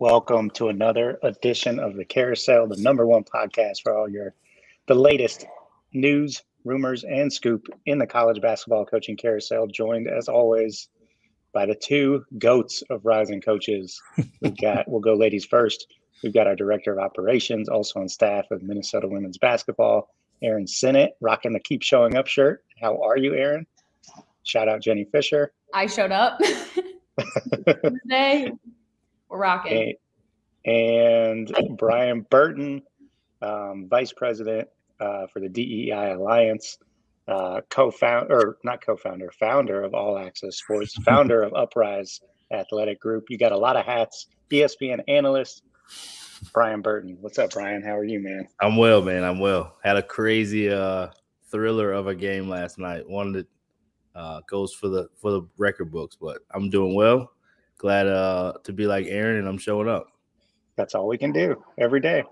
Welcome to another edition of the Carousel, the number one podcast for all your the latest news, rumors, and scoop in the college basketball coaching carousel. Joined as always by the two goats of rising coaches. We've got we'll go ladies first. We've got our director of operations, also on staff of Minnesota women's basketball, Aaron Sinnott, rocking the keep showing up shirt. How are you, Aaron? Shout out Jenny Fisher. I showed up today. We're rocking. And, and Brian Burton, um, vice president uh, for the DEI Alliance, uh, co-founder or not co-founder, founder of All Access Sports, founder of Uprise Athletic Group. You got a lot of hats. ESPN analyst, Brian Burton. What's up, Brian? How are you, man? I'm well, man. I'm well. Had a crazy uh, thriller of a game last night. One that uh, goes for the for the record books, but I'm doing well. Glad uh, to be like Aaron, and I'm showing up. That's all we can do every day.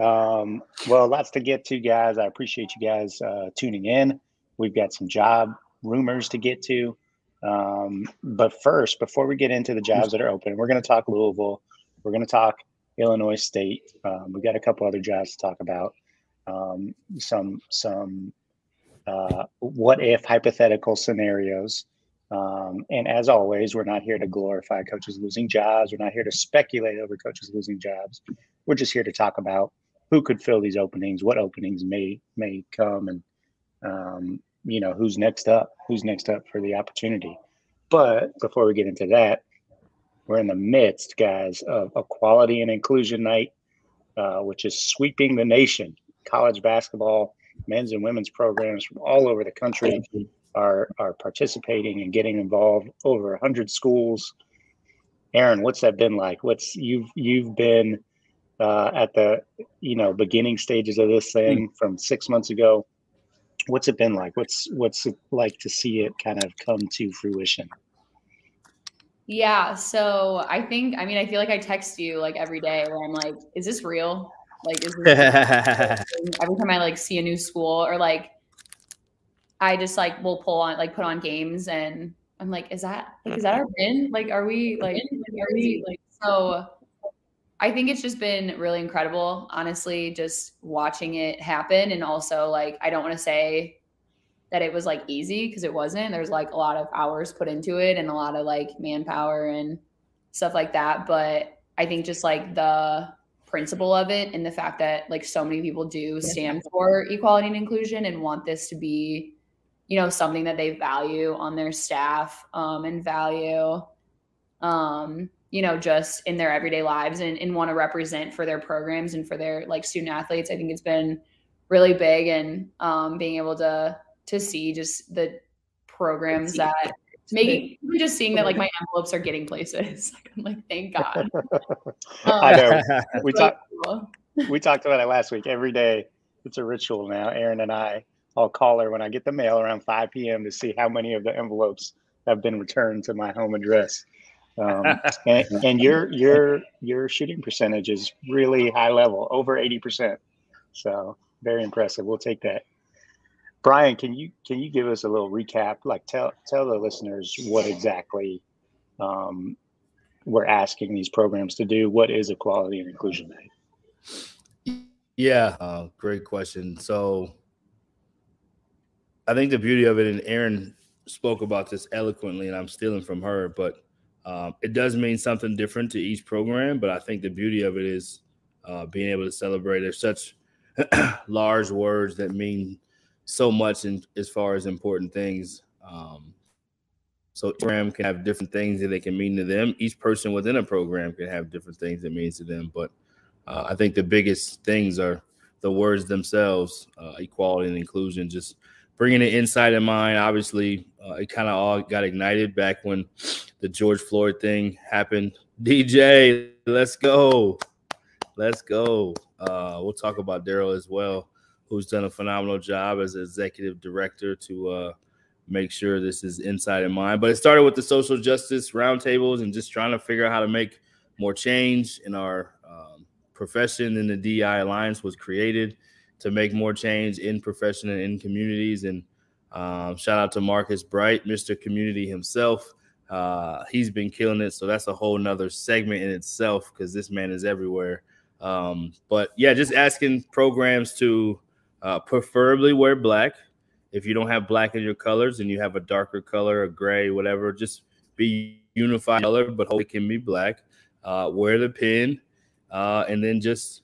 Um, well, lots to get to, guys. I appreciate you guys uh, tuning in. We've got some job rumors to get to. Um, but first, before we get into the jobs that are open, we're going to talk Louisville. We're going to talk Illinois State. Um, we've got a couple other jobs to talk about. Um, some some uh, what if hypothetical scenarios. Um, and as always, we're not here to glorify coaches losing jobs. We're not here to speculate over coaches losing jobs. We're just here to talk about who could fill these openings, what openings may may come, and um, you know who's next up, who's next up for the opportunity. But before we get into that, we're in the midst, guys, of equality and inclusion night, uh, which is sweeping the nation. College basketball, men's and women's programs from all over the country are are participating and getting involved. Over hundred schools. Aaron, what's that been like? What's you've you've been uh, at the you know beginning stages of this thing mm. from six months ago. What's it been like? What's what's it like to see it kind of come to fruition? Yeah, so I think I mean I feel like I text you like every day where I'm like, is this real? Like is this every time I like see a new school or like I just like will pull on like put on games and I'm like, is that like is that our win? Like are we like are we like so I think it's just been really incredible, honestly, just watching it happen. And also like I don't want to say that it was like easy because it wasn't. There's like a lot of hours put into it and a lot of like manpower and stuff like that. But I think just like the principle of it and the fact that like so many people do stand for equality and inclusion and want this to be you know something that they value on their staff um, and value um, you know just in their everyday lives and, and want to represent for their programs and for their like student athletes. I think it's been really big and um, being able to to see just the programs that making just seeing that like my envelopes are getting places. I'm like thank god. Um, i know. we talked we talked about it last week. Every day it's a ritual now aaron and i I'll call her when I get the mail around 5 p.m. to see how many of the envelopes have been returned to my home address. Um, and, and, your your your shooting percentage is really high level, over 80%. So very impressive. We'll take that. Brian, can you can you give us a little recap? Like tell tell the listeners what exactly um, we're asking these programs to do. What is equality and inclusion night? Yeah, uh, great question. So I think the beauty of it, and Erin spoke about this eloquently, and I'm stealing from her, but um, it does mean something different to each program. But I think the beauty of it is uh, being able to celebrate. There's such large words that mean so much in, as far as important things. Um, so program can have different things that they can mean to them. Each person within a program can have different things that means to them. But uh, I think the biggest things are the words themselves, uh, equality and inclusion, just bringing it inside in mind. Obviously, uh, it kind of all got ignited back when the George Floyd thing happened. DJ, let's go. Let's go. Uh, we'll talk about Daryl as well, who's done a phenomenal job as executive director to uh, make sure this is inside in mind. But it started with the social justice roundtables and just trying to figure out how to make more change in our um, profession. And the DI Alliance was created to make more change in profession and in communities. And um, shout out to Marcus Bright, Mr. Community himself, Uh, he's been killing it, so that's a whole nother segment in itself because this man is everywhere. Um, but yeah, just asking programs to uh, preferably wear black. If you don't have black in your colors and you have a darker color, a gray, whatever, just be unified color, but hope it can be black. Uh, wear the pin, uh, and then just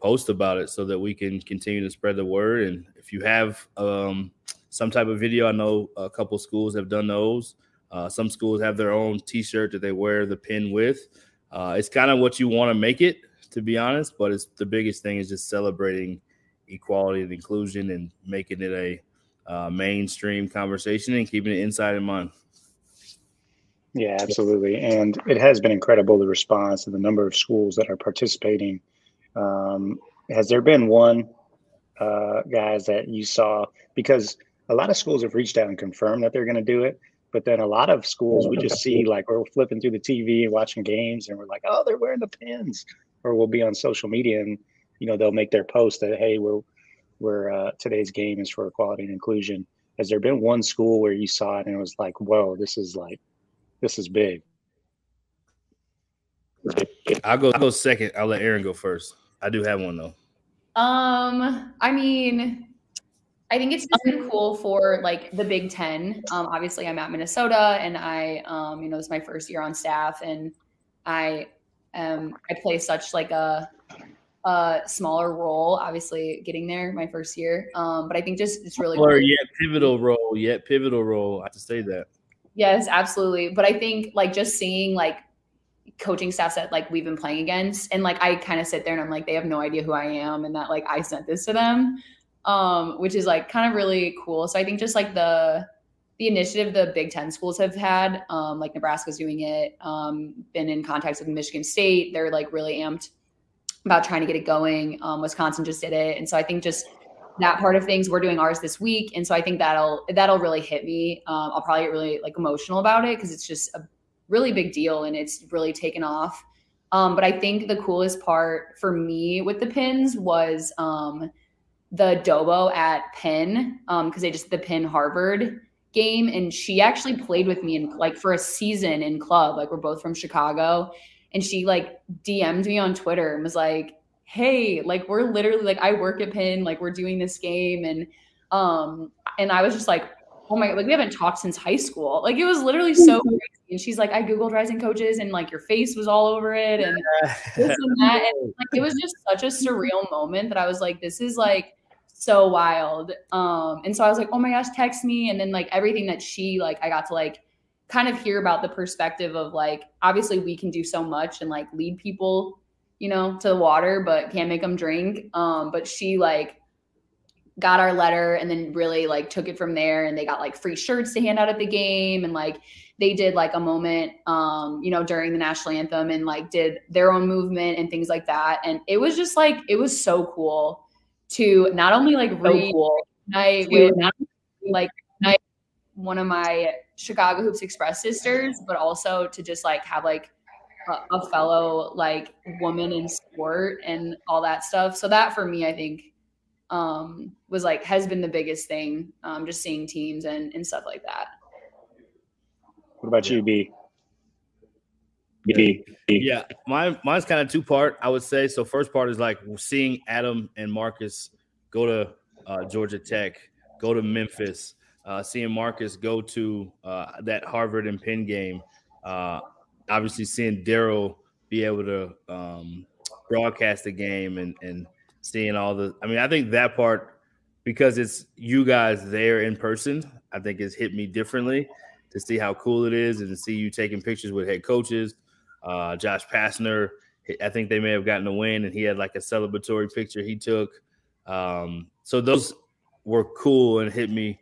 post about it so that we can continue to spread the word. And if you have um, some type of video, I know a couple schools have done those. Uh, some schools have their own T-shirt that they wear the pin with. Uh, it's kind of what you want to make it, to be honest. But it's the biggest thing is just celebrating equality and inclusion and making it a uh, mainstream conversation and keeping it inside in mind. Yeah, absolutely. And it has been incredible the response and the number of schools that are participating. Um, has there been one, uh, guys, that you saw? Because a lot of schools have reached out and confirmed that they're going to do it. But then a lot of schools, we just see like we're flipping through the TV and watching games, and we're like, oh, they're wearing the pins. Or we'll be on social media and, you know, they'll make their post that, hey, we're, we're, uh, today's game is for equality and inclusion. Has there been one school where you saw it and it was like, whoa, this is like, this is big. I'll go. I'll go second. I'll let Aaron go first. I do have one though. Um, I mean, I think it's been cool for like the Big Ten. Um, obviously, I'm at Minnesota, and I, um, you know, this is my first year on staff, and I, um, I play such like a, a smaller role. Obviously, getting there my first year, um, but I think just it's really or cool. yet pivotal role, yet pivotal role. I have to say that. Yes, absolutely. But I think like just seeing like coaching staffs that like we've been playing against and like I kind of sit there and I'm like they have no idea who I am and that like I sent this to them um which is like kind of really cool. So I think just like the the initiative the Big 10 schools have had um like Nebraska's doing it um been in contact with Michigan State they're like really amped about trying to get it going. Um Wisconsin just did it and so I think just that part of things. We're doing ours this week, and so I think that'll that'll really hit me. Um, I'll probably get really like emotional about it because it's just a really big deal and it's really taken off. Um, but I think the coolest part for me with the pins was um, the Dobo at Penn because um, they just the Penn Harvard game, and she actually played with me in like for a season in club. Like we're both from Chicago, and she like DM'd me on Twitter and was like, hey, like we're literally like I work at Penn, like we're doing this game, and um, and I was just like, oh my god, like we haven't talked since high school. Like it was literally so mm-hmm. crazy. And she's like, I googled rising coaches, and like your face was all over it, and this and that, and like it was just such a surreal moment that I was like, this is like so wild. Um, and so I was like, oh my gosh, text me, and then like everything that she like, I got to like kind of hear about the perspective of like obviously we can do so much and like lead people you know, to the water, but can't make them drink. Um, but she like got our letter and then really like took it from there and they got like free shirts to hand out at the game and like they did like a moment um you know during the national anthem and like did their own movement and things like that and it was just like it was so cool to not only like so read cool. night with like night one of my Chicago Hoops Express sisters but also to just like have like a, a fellow like woman in sport and all that stuff. So that for me, I think um, was like has been the biggest thing. Um, just seeing teams and and stuff like that. What about you, B? B. Yeah, mine mine's kind of two part. I would say so. First part is like seeing Adam and Marcus go to uh, Georgia Tech, go to Memphis, uh, seeing Marcus go to uh, that Harvard and Penn game. Uh, obviously seeing Daryl be able to um, broadcast the game and and seeing all the. I mean, I think that part because it's you guys there in person. I think it's hit me differently to see how cool it is and to see you taking pictures with head coaches. Uh, Josh Pastner, I think they may have gotten a win, and he had like a celebratory picture he took. Um, so those were cool and hit me.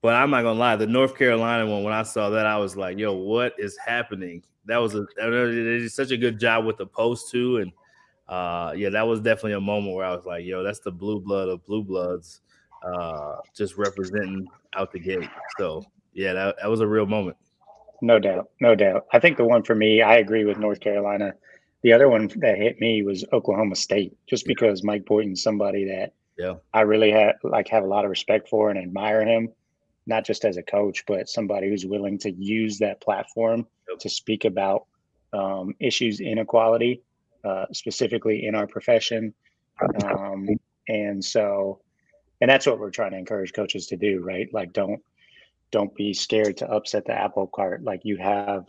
But I'm not gonna lie, the North Carolina one, when I saw that, I was like, "Yo, what is happening?" that was a they did such a good job with the post too, and uh, yeah, that was definitely a moment where I was like, yo, that's the blue blood of blue bloods, uh, just representing out the gate. So yeah, that, that was a real moment. No doubt, no doubt. I think the one for me, I agree with North Carolina. The other one that hit me was Oklahoma State, just because Mike Boynton's somebody that yeah I really have like have a lot of respect for and admire him. not just as a coach, but somebody who's willing to use that platform yep. to speak about um, issues inequality, uh, specifically in our profession. Um, and so, and that's what we're trying to encourage coaches to do, right? Like, don't don't be scared to upset the apple cart. Like you have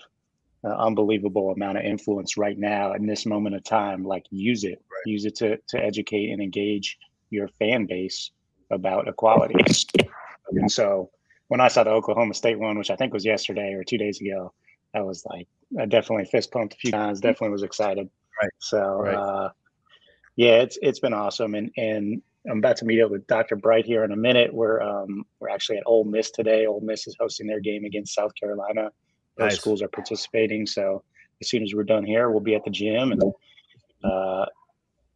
an unbelievable amount of influence right now in this moment of time. Like use it, right. use it to to educate and engage your fan base about equality. And so when I saw the Oklahoma State one, which I think was yesterday or two days ago, I was like, I definitely fist pumped a few times. Definitely was excited. Right. So, right. Uh, yeah, it's it's been awesome, and and I'm about to meet up with Dr. Bright here in a minute. We're um, we're actually at Ole Miss today. Ole Miss is hosting their game against South Carolina. Those nice. schools are participating. So as soon as we're done here, we'll be at the gym, and uh,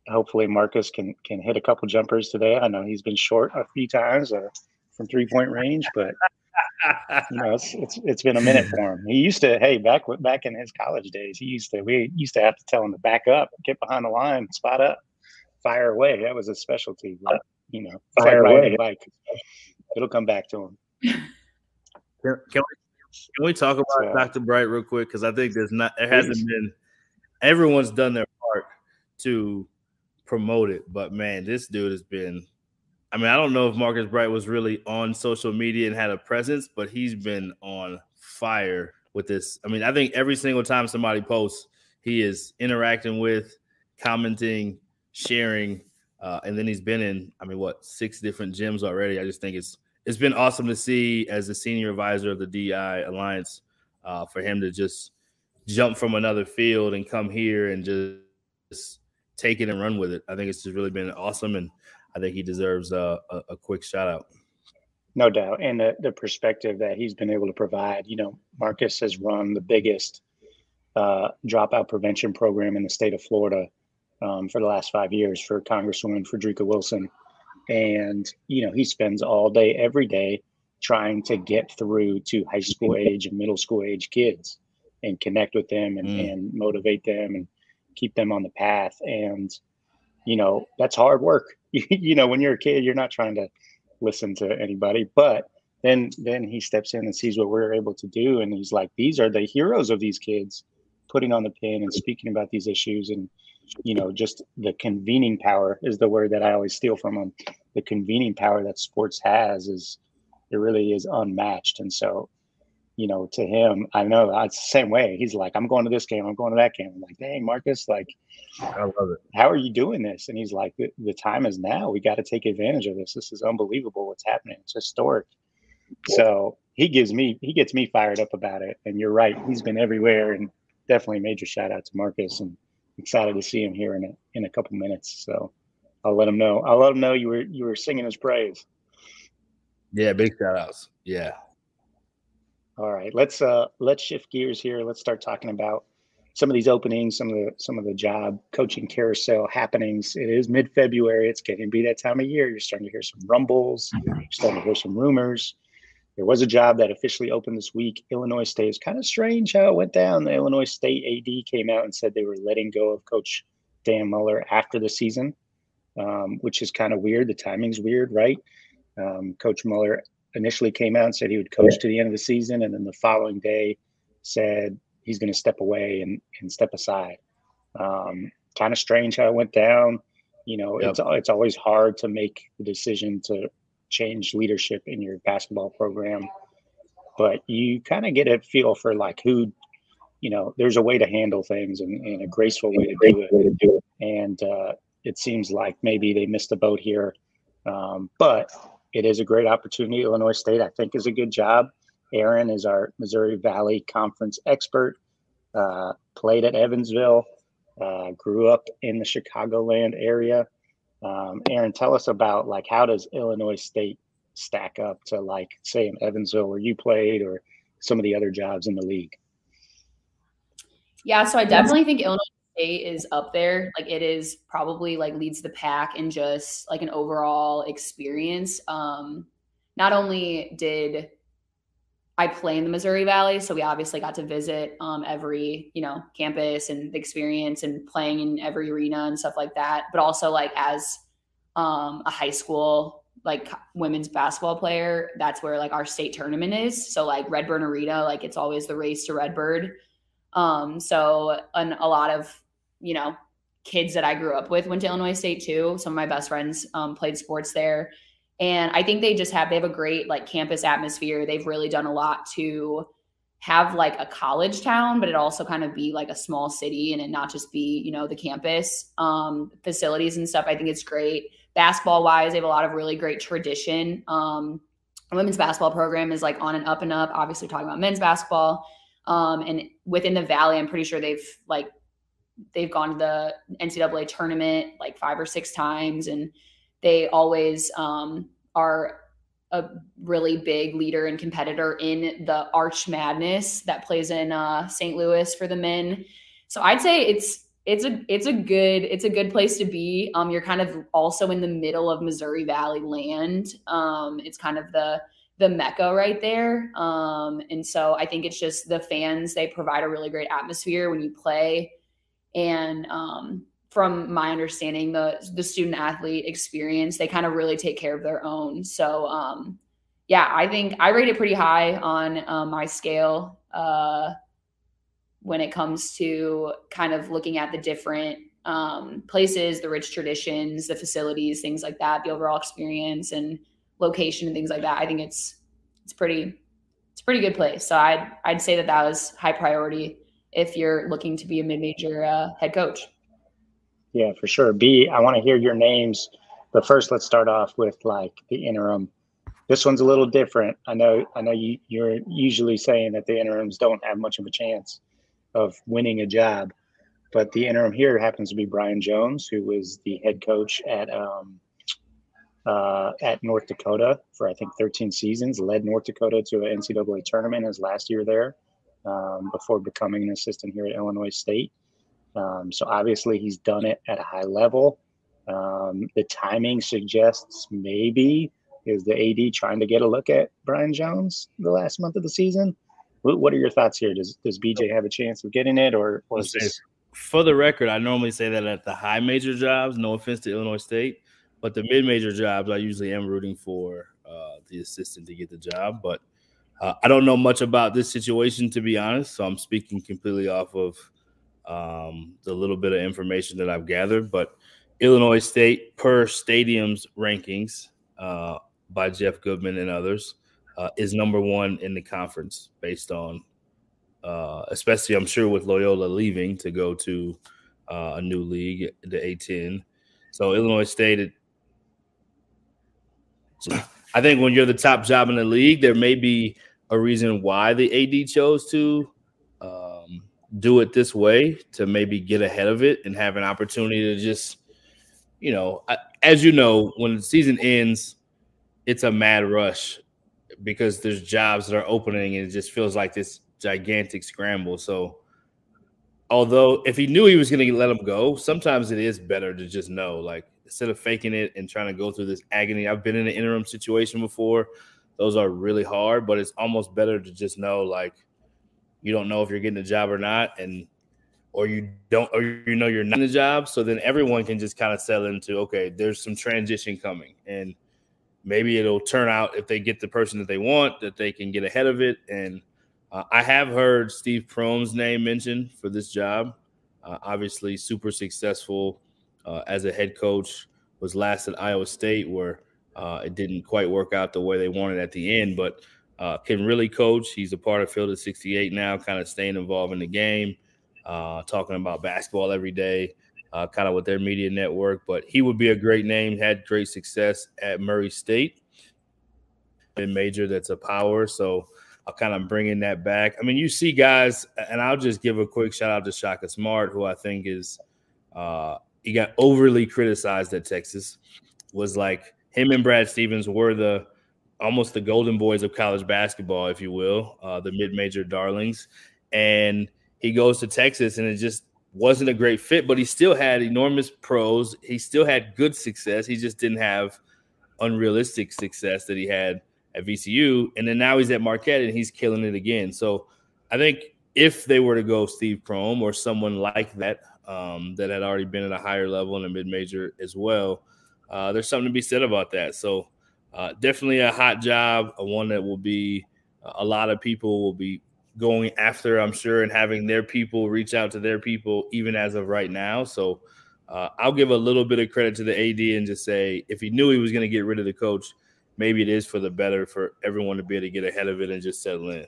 hopefully Marcus can can hit a couple jumpers today. I know he's been short a few times uh, from three point range, but you know it's, it's it's been a minute for him. He used to hey back back in his college days, he used to we used to have to tell him to back up, get behind the line, spot up fire away. That was a specialty. But, you know, fire like away. Bike. It'll come back to him. Can, can, we, can we talk about so, Dr. Bright real quick? Because I think there's not there hasn't been everyone's done their part to promote it, but man, this dude has been. I mean, I don't know if Marcus Bright was really on social media and had a presence, but he's been on fire with this. I mean, I think every single time somebody posts, he is interacting with, commenting, sharing. Uh, and then he's been in, I mean, what six different gyms already. I just think it's it's been awesome to see as the senior advisor of the DI Alliance uh, for him to just jump from another field and come here and just take it and run with it. I think it's just really been awesome, and I think he deserves a, a, a quick shout out. No doubt, and the, the perspective that he's been able to provide. You know, Marcus has run the biggest uh, dropout prevention program in the state of Florida um, for the last five years for Congresswoman Frederica Wilson. And, you know, he spends all day, every day trying to get through to high school age and middle school age kids and connect with them and, mm. and motivate them and keep them on the path. And, you know, that's hard work. you know, when you're a kid, you're not trying to listen to anybody, but then then he steps in and sees what we're able to do and he's like these are the heroes of these kids putting on the pin and speaking about these issues and you know, just the convening power is the word that I always steal from him. The convening power that sports has is it really is unmatched. And so, you know, to him, I know it's the same way. He's like, I'm going to this game, I'm going to that game. I'm like, dang, Marcus, like, I love it. How are you doing this? And he's like, the, the time is now. We got to take advantage of this. This is unbelievable what's happening. It's historic. So he gives me, he gets me fired up about it. And you're right. He's been everywhere and definitely major shout out to Marcus and excited to see him here in a, in a couple minutes. So I'll let him know. I'll let him know you were you were singing his praise. Yeah, big shout outs. Yeah. All right, let's uh let's shift gears here. Let's start talking about some of these openings, some of the some of the job coaching carousel happenings. It is mid February. It's getting to be that time of year. You're starting to hear some rumbles. You're starting to hear some rumors. There was a job that officially opened this week. Illinois State is kind of strange how it went down. The Illinois State AD came out and said they were letting go of Coach Dan Muller after the season, um, which is kind of weird. The timing's weird, right? Um, coach Muller initially came out and said he would coach to the end of the season, and then the following day said he's going to step away and, and step aside. Um, kind of strange how it went down. You know, yep. it's it's always hard to make the decision to change leadership in your basketball program, but you kind of get a feel for like who, you know, there's a way to handle things and, and a graceful way to do it. And uh, it seems like maybe they missed the boat here, um, but it is a great opportunity. Illinois State, I think, is a good job. Aaron is our Missouri Valley Conference expert. Uh, played at Evansville, uh, grew up in the Chicagoland area. Um, Aaron, tell us about like how does Illinois State stack up to like say in Evansville where you played or some of the other jobs in the league? Yeah, so I definitely think Illinois State is up there. Like it is probably like leads the pack in just like an overall experience. Um, not only did I play in the Missouri Valley, so we obviously got to visit um, every you know campus and the experience and playing in every arena and stuff like that. But also like as um, a high school like women's basketball player, that's where like our state tournament is. So like Redbird Arena, like it's always the race to Redbird. Um, so an, a lot of you know kids that I grew up with went to Illinois State too. Some of my best friends um, played sports there, and I think they just have they have a great like campus atmosphere. They've really done a lot to have like a college town, but it also kind of be like a small city and it not just be, you know, the campus um, facilities and stuff. I think it's great. Basketball wise, they have a lot of really great tradition. Um, women's basketball program is like on and up and up. Obviously, talking about men's basketball. Um, and within the valley, I'm pretty sure they've like they've gone to the NCAA tournament like five or six times, and they always um, are a really big leader and competitor in the Arch Madness that plays in uh, St. Louis for the men. So I'd say it's it's a it's a good it's a good place to be. Um, you're kind of also in the middle of Missouri Valley land. Um, it's kind of the the mecca right there. Um, and so I think it's just the fans they provide a really great atmosphere when you play, and um, from my understanding, the the student athlete experience, they kind of really take care of their own. So um, yeah, I think I rate it pretty high on um, my scale uh, when it comes to kind of looking at the different um, places, the rich traditions, the facilities, things like that, the overall experience and location and things like that. I think it's it's pretty it's a pretty good place. So I'd I'd say that that was high priority if you're looking to be a mid major uh, head coach. Yeah, for sure. B, I want to hear your names, but first let's start off with like the interim. This one's a little different. I know. I know you. You're usually saying that the interims don't have much of a chance of winning a job, but the interim here happens to be Brian Jones, who was the head coach at um, uh, at North Dakota for I think 13 seasons. Led North Dakota to an NCAA tournament his last year there, um, before becoming an assistant here at Illinois State. Um, so obviously he's done it at a high level. Um, the timing suggests maybe is the AD trying to get a look at Brian Jones the last month of the season. What, what are your thoughts here? Does does BJ have a chance of getting it, or, or this... for the record, I normally say that at the high major jobs. No offense to Illinois State, but the mid major jobs, I usually am rooting for uh, the assistant to get the job. But uh, I don't know much about this situation to be honest, so I'm speaking completely off of um, the little bit of information that I've gathered. But Illinois State, per stadium's rankings uh, by Jeff Goodman and others, uh, is number one in the conference based on, uh, especially I'm sure with Loyola leaving to go to uh, a new league, the A10. So Illinois State, it, I think when you're the top job in the league, there may be a reason why the AD chose to um, do it this way to maybe get ahead of it and have an opportunity to just, you know, as you know, when the season ends, it's a mad rush because there's jobs that are opening and it just feels like this gigantic scramble. So, although if he knew he was going to let him go, sometimes it is better to just know, like instead of faking it and trying to go through this agony. I've been in an interim situation before; those are really hard, but it's almost better to just know, like you don't know if you're getting a job or not, and or you don't, or you know you're not in the job. So then everyone can just kind of sell into okay, there's some transition coming, and maybe it'll turn out if they get the person that they want that they can get ahead of it. And uh, I have heard Steve Prohm's name mentioned for this job. Uh, obviously, super successful uh, as a head coach. Was last at Iowa State where uh, it didn't quite work out the way they wanted at the end, but uh, can really coach. He's a part of Field of 68 now, kind of staying involved in the game, uh, talking about basketball every day, uh, kind of with their media network. But he would be a great name, had great success at Murray State. In major, that's a power. So I'll kind of bringing that back. I mean, you see guys, and I'll just give a quick shout out to Shaka Smart, who I think is, uh, he got overly criticized at Texas, was like him and Brad Stevens were the almost the golden boys of college basketball, if you will, uh, the mid-major darlings. And he goes to Texas, and it just wasn't a great fit. But he still had enormous pros. He still had good success. He just didn't have unrealistic success that he had at VCU. And then now he's at Marquette, and he's killing it again. So I think if they were to go Steve Prohm or someone like that um, that had already been at a higher level in a mid-major as well, uh, there's something to be said about that. So uh, definitely a hot job, a one that will be a lot of people will be going after, I'm sure, and having their people reach out to their people, even as of right now. So uh, I'll give a little bit of credit to the AD and just say if he knew he was going to get rid of the coach, maybe it is for the better for everyone to be able to get ahead of it and just settle in.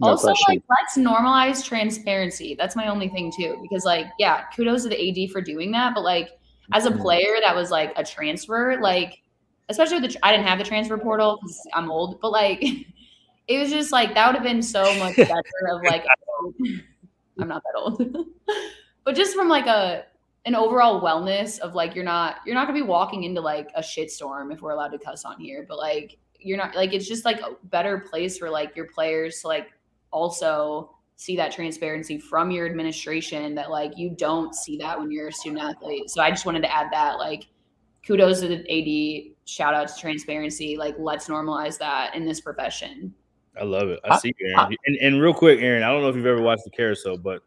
No also, question. like, let's normalize transparency. That's my only thing too, because like, yeah, kudos to the AD for doing that. But like, as a mm-hmm. player that was like a transfer, like, especially with the, I didn't have the transfer portal because I'm old, but like, it was just like that would have been so much better. of like, I'm not that old, but just from like a an overall wellness of like you're not you're not gonna be walking into like a shitstorm if we're allowed to cuss on here, but like you're not like it's just like a better place for like your players to like also see that transparency from your administration that like you don't see that when you're a student athlete. So I just wanted to add that like kudos to the AD, shout out to transparency. Like let's normalize that in this profession. I love it. I see you, Aaron. And, and real quick, Aaron, I don't know if you've ever watched the carousel, but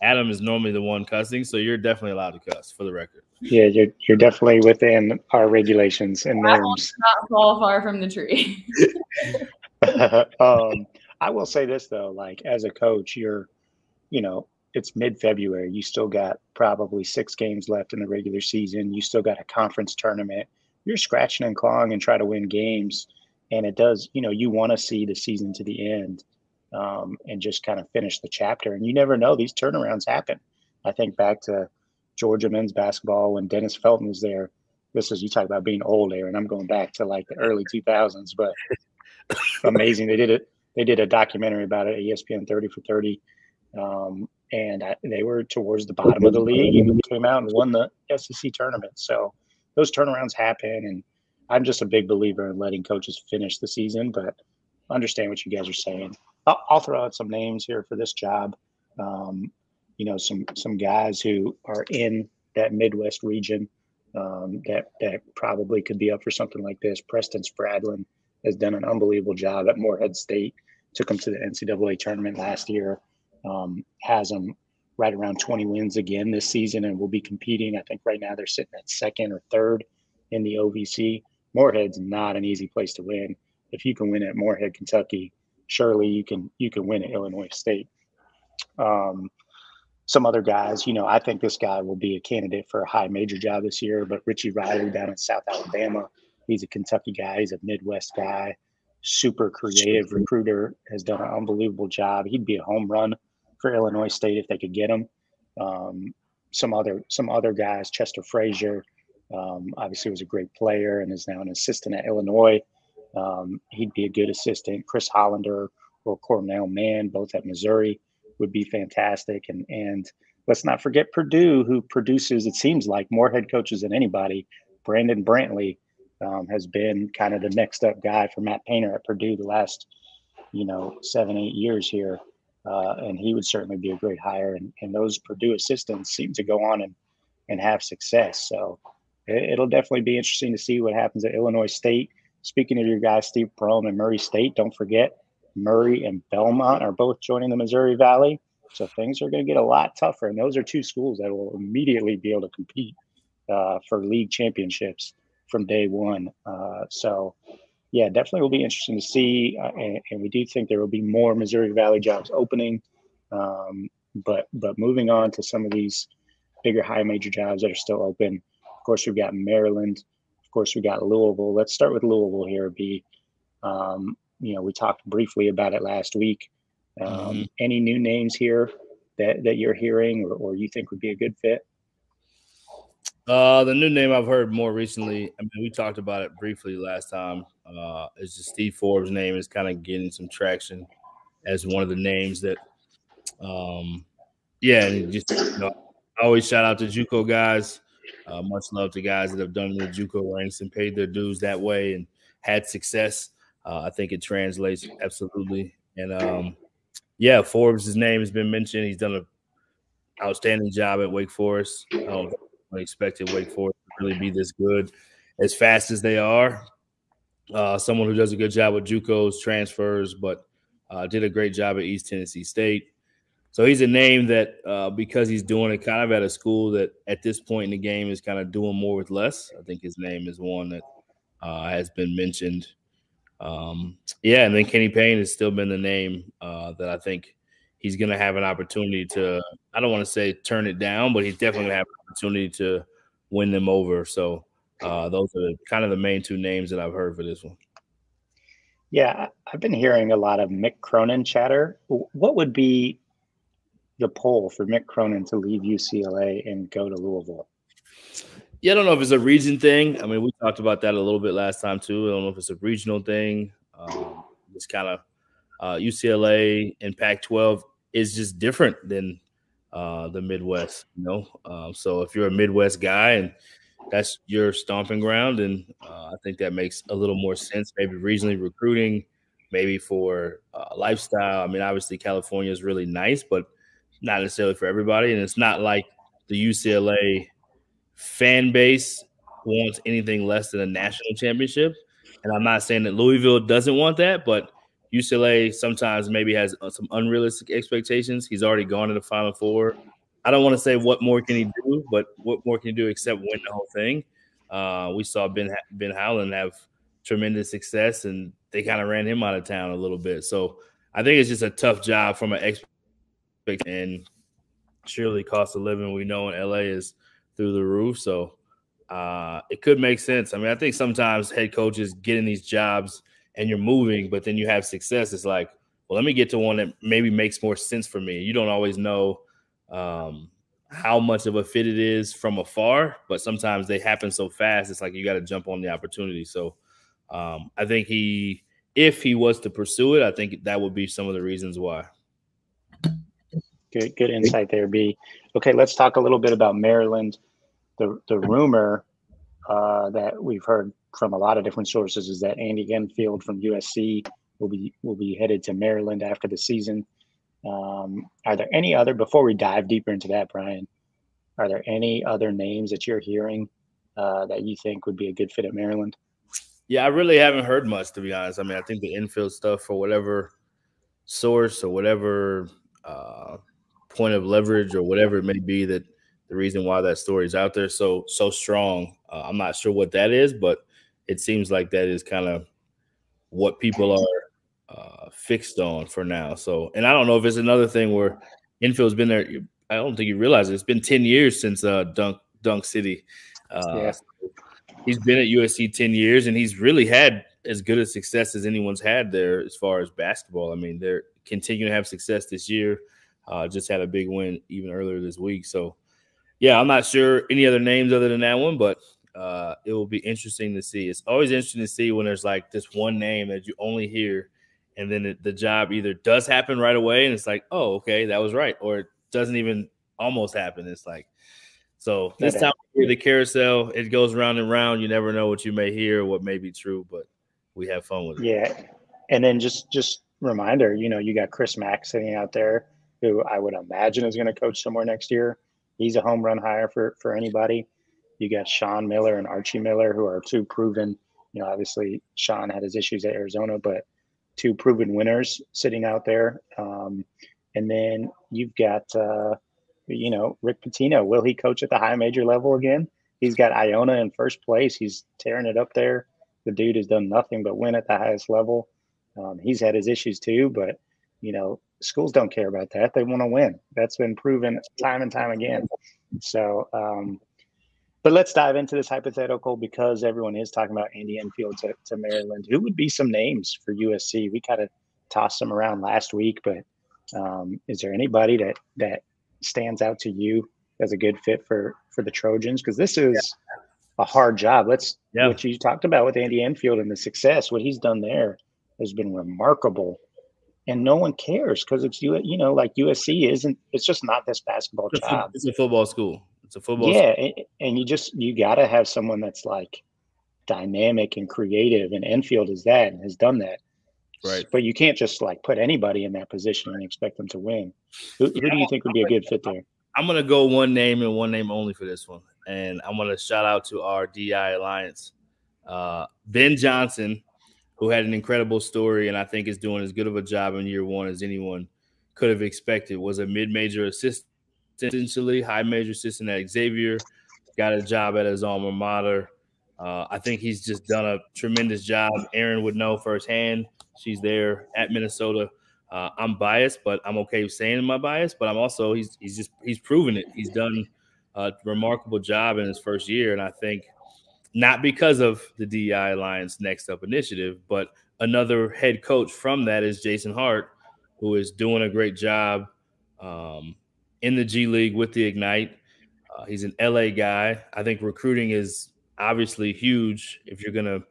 Adam is normally the one cussing, so you're definitely allowed to cuss for the record. Yeah, you're you're definitely within our regulations and norms. Not fall far from the tree. um, I will say this though, like as a coach, you're, you know, it's mid-February. You still got probably six games left in the regular season. You still got a conference tournament. You're scratching and clawing and try to win games, and it does. You know, you want to see the season to the end, um, and just kind of finish the chapter. And you never know; these turnarounds happen. I think back to Georgia men's basketball when Dennis Felton was there. This is you talk about being old, Aaron. I'm going back to like the early 2000s, but amazing. They did it they did a documentary about it ESPN 30 for 30. Um, and I, they were towards the bottom of the league and came out and won the SEC tournament. So those turnarounds happen. And I'm just a big believer in letting coaches finish the season, but understand what you guys are saying. I'll, I'll throw out some names here for this job. Um, you know, some some guys who are in that Midwest region um, that that probably could be up for something like this. Preston Spradlin has done an unbelievable job at Morehead State took them to the NCAA tournament last year. Um, has them right around 20 wins again this season, and will be competing. I think right now they're sitting at second or third in the OVC. Morehead's not an easy place to win. If you can win at Morehead, Kentucky, surely you can you can win at Illinois State. Um, some other guys, you know, I think this guy will be a candidate for a high major job this year. But Richie Riley down in South Alabama, he's a Kentucky guy. He's a Midwest guy super creative recruiter, has done an unbelievable job. He'd be a home run for Illinois State if they could get him. Um, some other some other guys, Chester Frazier, um, obviously was a great player and is now an assistant at Illinois. Um, he'd be a good assistant. Chris Hollender or Cornell Mann, both at Missouri, would be fantastic. And and let's not forget Purdue, who produces it seems like more head coaches than anybody. Brandon Brantley um, has been kind of the next up guy for Matt Painter at Purdue the last, you know, seven, eight years here. Uh, and he would certainly be a great hire. And, and those Purdue assistants seem to go on and, and have success. So it, will definitely be interesting to see what happens at Illinois State. Speaking of your guys, Steve Prohm and Murray State, don't forget Murray and Belmont are both joining the Missouri Valley. So things are going to get a lot tougher. And those are two schools that will immediately be able to compete uh, for league championships from day one. Uh, so, yeah, definitely will be interesting to see. Uh, and, and, we do think there will be more Missouri Valley jobs opening. Um, but but moving on to some of these bigger high major jobs that are still open. Of course, we've got Maryland. Of course, we got Louisville. Let's start with Louisville here. Be um, you know we talked briefly about it last week. Um, mm-hmm. Any new names here that that you're hearing or, or you think would be a good fit? Uh, the new name I've heard more recently. I mean, we talked about it briefly last time. Uh, is just Steve Forbes' name is kind of getting some traction as one of the names that, um, yeah, and just you know, always shout out to JUCO guys. Uh, much love to guys that have done the JUCO ranks and paid their dues that way and had success. Uh, I think it translates absolutely. And um, yeah, Forbes' name has been mentioned. He's done an outstanding job at Wake Forest. Um, I expected Wake Forest to really be this good as fast as they are. Uh, someone who does a good job with JUCOs transfers, but uh, did a great job at East Tennessee State. So he's a name that uh, because he's doing it kind of at a school that at this point in the game is kind of doing more with less. I think his name is one that uh, has been mentioned. Um, yeah, and then Kenny Payne has still been the name uh, that I think he's going to have an opportunity to. I don't want to say turn it down, but he's definitely going to have an opportunity to win them over. So uh, those are kind of the main two names that I've heard for this one. Yeah, I've been hearing a lot of Mick Cronin chatter. What would be the poll for Mick Cronin to leave UCLA and go to Louisville? Yeah, I don't know if it's a region thing. I mean, we talked about that a little bit last time too. I don't know if it's a regional thing. Um, it's kind of uh, UCLA and Pac-12 is just different than uh, the Midwest, you know. Um, so if you're a Midwest guy and that's your stomping ground, and uh, I think that makes a little more sense. Maybe regionally recruiting, maybe for uh, lifestyle. I mean, obviously California is really nice, but not necessarily for everybody. And it's not like the UCLA fan base wants anything less than a national championship. And I'm not saying that Louisville doesn't want that, but UCLA sometimes maybe has uh, some unrealistic expectations. He's already gone to the Final Four. I don't want to say what more can he do, but what more can he do except win the whole thing? Uh, we saw Ben Ben Howland have tremendous success, and they kind of ran him out of town a little bit. So I think it's just a tough job from an expectation. And surely cost of living we know in LA is through the roof. So uh, it could make sense. I mean, I think sometimes head coaches get in these jobs and you're moving, but then you have success. It's like, well, let me get to one that maybe makes more sense for me. You don't always know um, how much of a fit it is from afar, but sometimes they happen so fast. It's like you got to jump on the opportunity. So um, I think he, if he was to pursue it, I think that would be some of the reasons why. Good, good insight there, B. Okay, let's talk a little bit about Maryland. The the rumor uh, that we've heard from a lot of different sources is that Andy Enfield from USC will be will be headed to Maryland after the season. Um, are there any other before we dive deeper into that, Brian? Are there any other names that you're hearing uh, that you think would be a good fit at Maryland? Yeah, I really haven't heard much to be honest. I mean, I think the Enfield stuff for whatever source or whatever uh, point of leverage or whatever it may be that the reason why that story is out there so so strong. Uh, I'm not sure what that is, but it seems like that is kind of what people are uh, fixed on for now. So, and I don't know if it's another thing where Enfield's been there. I don't think you realize it. It's been 10 years since uh, Dunk Dunk City. Uh, yeah. He's been at USC 10 years, and he's really had as good a success as anyone's had there as far as basketball. I mean, they're continuing to have success this year. Uh, just had a big win even earlier this week. So, yeah, I'm not sure any other names other than that one, but uh, it will be interesting to see. It's always interesting to see when there's like this one name that you only hear, and then it, the job either does happen right away, and it's like, oh, okay, that was right, or it doesn't even almost happen. It's like, so this time the carousel, it goes round and round. You never know what you may hear, what may be true, but we have fun with it. Yeah, and then just just reminder, you know, you got Chris Mack sitting out there who I would imagine is going to coach somewhere next year. He's a home run hire for for anybody. You got Sean Miller and Archie Miller, who are two proven. You know, obviously Sean had his issues at Arizona, but two proven winners sitting out there. Um, and then you've got, uh, you know, Rick Pitino. Will he coach at the high major level again? He's got Iona in first place. He's tearing it up there. The dude has done nothing but win at the highest level. Um, he's had his issues too, but you know, schools don't care about that. They want to win. That's been proven time and time again. So, um, but let's dive into this hypothetical because everyone is talking about Andy Enfield to, to Maryland. Who would be some names for USC? We kind of tossed them around last week, but um, is there anybody that that stands out to you as a good fit for for the Trojans? Because this is yeah. a hard job. Let's yeah. what you talked about with Andy Enfield and the success. What he's done there has been remarkable and no one cares because it's you you know like USC isn't it's just not this basketball job. It's a football school. It's a football. Yeah, and, and you just you got to have someone that's like dynamic and creative, and Enfield is that and has done that. Right. But you can't just like put anybody in that position and expect them to win. Who, who do you think would be a good fit there? I'm gonna go one name and one name only for this one, and I'm gonna shout out to our DI Alliance, uh, Ben Johnson who had an incredible story and I think is doing as good of a job in year one as anyone could have expected. Was a mid-major assistant, essentially high major assistant at Xavier, got a job at his alma mater. Uh, I think he's just done a tremendous job. Erin would know firsthand. She's there at Minnesota. Uh, I'm biased, but I'm okay with saying my bias. But I'm also he's he's just he's proven it. He's done a remarkable job in his first year, and I think not because of the DEI Alliance Next Up initiative, but another head coach from that is Jason Hart, who is doing a great job um, in the G League with the Ignite. Uh, he's an LA guy. I think recruiting is obviously huge if you're going to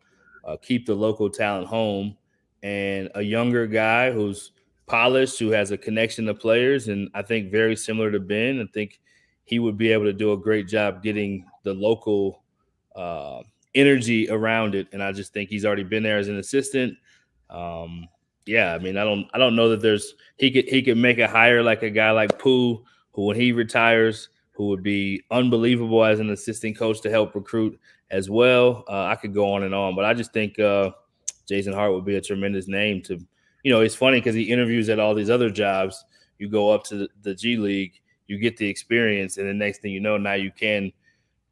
uh, keep the local talent home. And a younger guy who's polished, who has a connection to players, and I think very similar to Ben. I think he would be able to do a great job getting the local uh, energy around it. And I just think he's already been there as an assistant. Um, yeah, I mean, I don't, I don't know that there's he could he could make a hire like a guy like Pooh, who when he retires, who would be unbelievable as an assistant coach to help recruit as well. Uh, I could go on and on, but I just think uh, Jason Hart would be a tremendous name to. You know, it's funny because he interviews at all these other jobs. You go up to the, the G League, you get the experience, and the next thing you know, now you can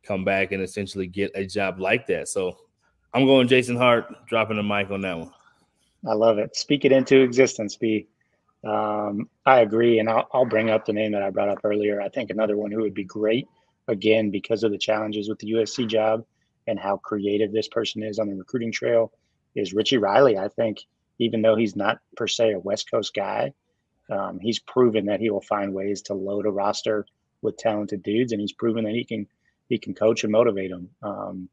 come back and essentially get a job like that. So I'm going Jason Hart, dropping the mic on that one. I love it. Speak it into existence, B. Um, I agree, and I'll, I'll bring up the name that I brought up earlier. I think another one who would be great, again, because of the challenges with the USC job and how creative this person is on the recruiting trail, is Richie Riley. I think even though he's not per se a West Coast guy, um, he's proven that he will find ways to load a roster with talented dudes, and he's proven that he can he can coach and motivate them. Um,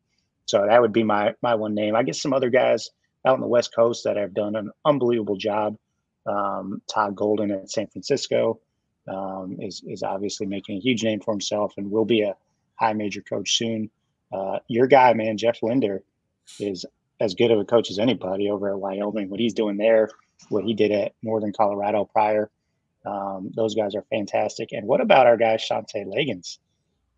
so that would be my my one name. I guess some other guys out on the West Coast that have done an unbelievable job. Um, Todd Golden at San Francisco um, is is obviously making a huge name for himself and will be a high major coach soon. Uh, your guy, man, Jeff Linder, is as good of a coach as anybody over at Wyoming. What he's doing there, what he did at Northern Colorado prior, um, those guys are fantastic. And what about our guy Shantay Legans?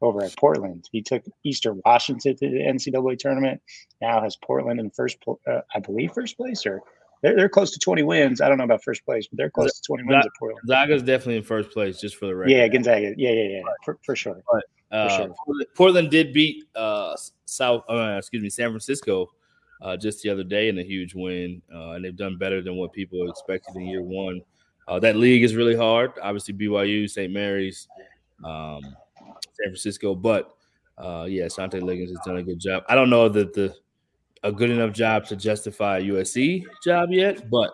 over at Portland. He took Eastern Washington to the NCAA tournament. Now has Portland in first, uh, I believe, first place, or they're, they're close to 20 wins. I don't know about first place, but they're close to 20 wins at Portland. Gonzaga's definitely in first place, just for the record. Yeah, Gonzaga. Yeah, yeah, yeah, for, for sure. But, uh, for sure. Portland did beat uh, South, uh, excuse me, San Francisco uh, just the other day in a huge win, uh, and they've done better than what people expected in year one. Uh, that league is really hard. Obviously, BYU, St. Mary's. Um, San Francisco. But uh, yeah, Shantay Legans has done a good job. I don't know that the a good enough job to justify a USC job yet, but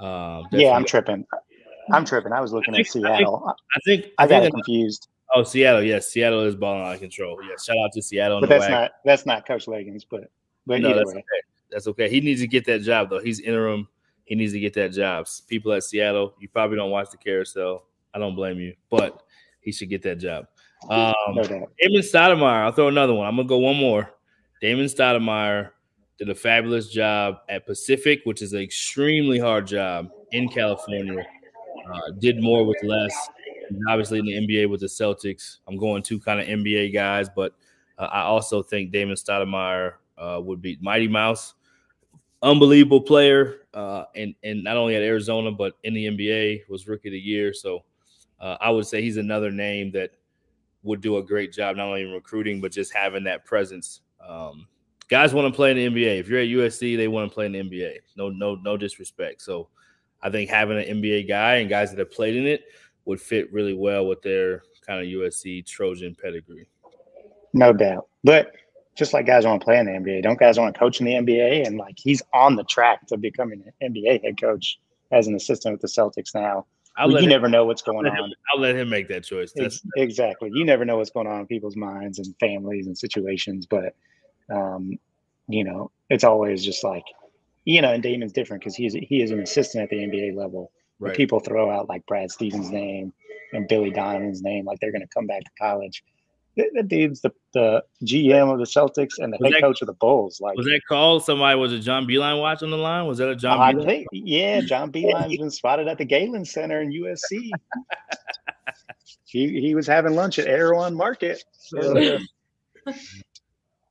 uh, yeah, I'm tripping. I'm tripping. I was looking I think, at Seattle. I think I, think, I got confused. Oh, Seattle. Yes, Seattle is balling out of control. Yeah, shout out to Seattle. But that's not that's not Coach Legans. But but no, that's okay. That's okay. He needs to get that job though. He's interim. He needs to get that job. People at Seattle, you probably don't watch the carousel. I don't blame you, but he should get that job. Um, no Damon Stoudamire. I'll throw another one. I'm gonna go one more. Damon Stoudamire did a fabulous job at Pacific, which is an extremely hard job in California. Uh, did more with less. And obviously, in the NBA with the Celtics, I'm going two kind of NBA guys, but uh, I also think Damon Stoudamire uh, would be Mighty Mouse, unbelievable player, uh, and and not only at Arizona but in the NBA was Rookie of the Year. So uh, I would say he's another name that would do a great job not only in recruiting but just having that presence. Um, guys want to play in the NBA. If you're at USC, they want to play in the NBA. No, no, no disrespect. So I think having an NBA guy and guys that have played in it would fit really well with their kind of USC Trojan pedigree. No doubt. But just like guys want to play in the NBA, don't guys want to coach in the NBA? And like he's on the track to becoming an NBA head coach as an assistant with the Celtics now. I'll you him, never know what's going I'll on. Him, I'll let him make that choice. That's, exactly. You never know what's going on in people's minds and families and situations, but um, you know, it's always just like, you know, and Damon's different because he's he is an assistant at the NBA level. Right. People throw out like Brad Stevens' name and Billy Donovan's name, like they're going to come back to college the, dude's the, the GM of the Celtics and the was head that, coach of the Bulls. Like, was that called? Somebody was a John Beilein watch on the line? Was that a John? I think, yeah, John Beilein's been spotted at the Galen Center in USC. he he was having lunch at Erewhon Market.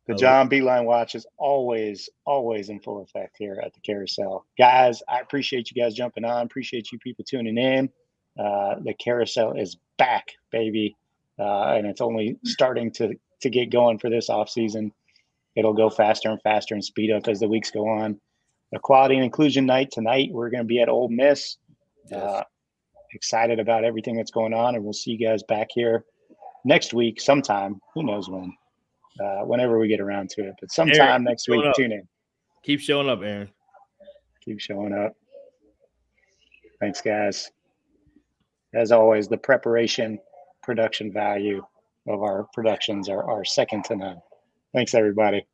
the John Beilein watch is always always in full effect here at the Carousel, guys. I appreciate you guys jumping on. Appreciate you people tuning in. Uh, the Carousel is back, baby uh, and it's only starting to to get going for this off season. it'll go faster and faster and speed up as the weeks go on. Equality and inclusion night tonight. We're going to be at Ole Miss. Yes. Uh, excited about everything that's going on, and we'll see you guys back here next week sometime. Who knows when? Uh, whenever we get around to it, but sometime Aaron, next week. up. Tune in. Keep showing up, Aaron. Keep showing up. Thanks, guys. As always, the preparation, production value of our productions are, are second to none. Thanks, everybody.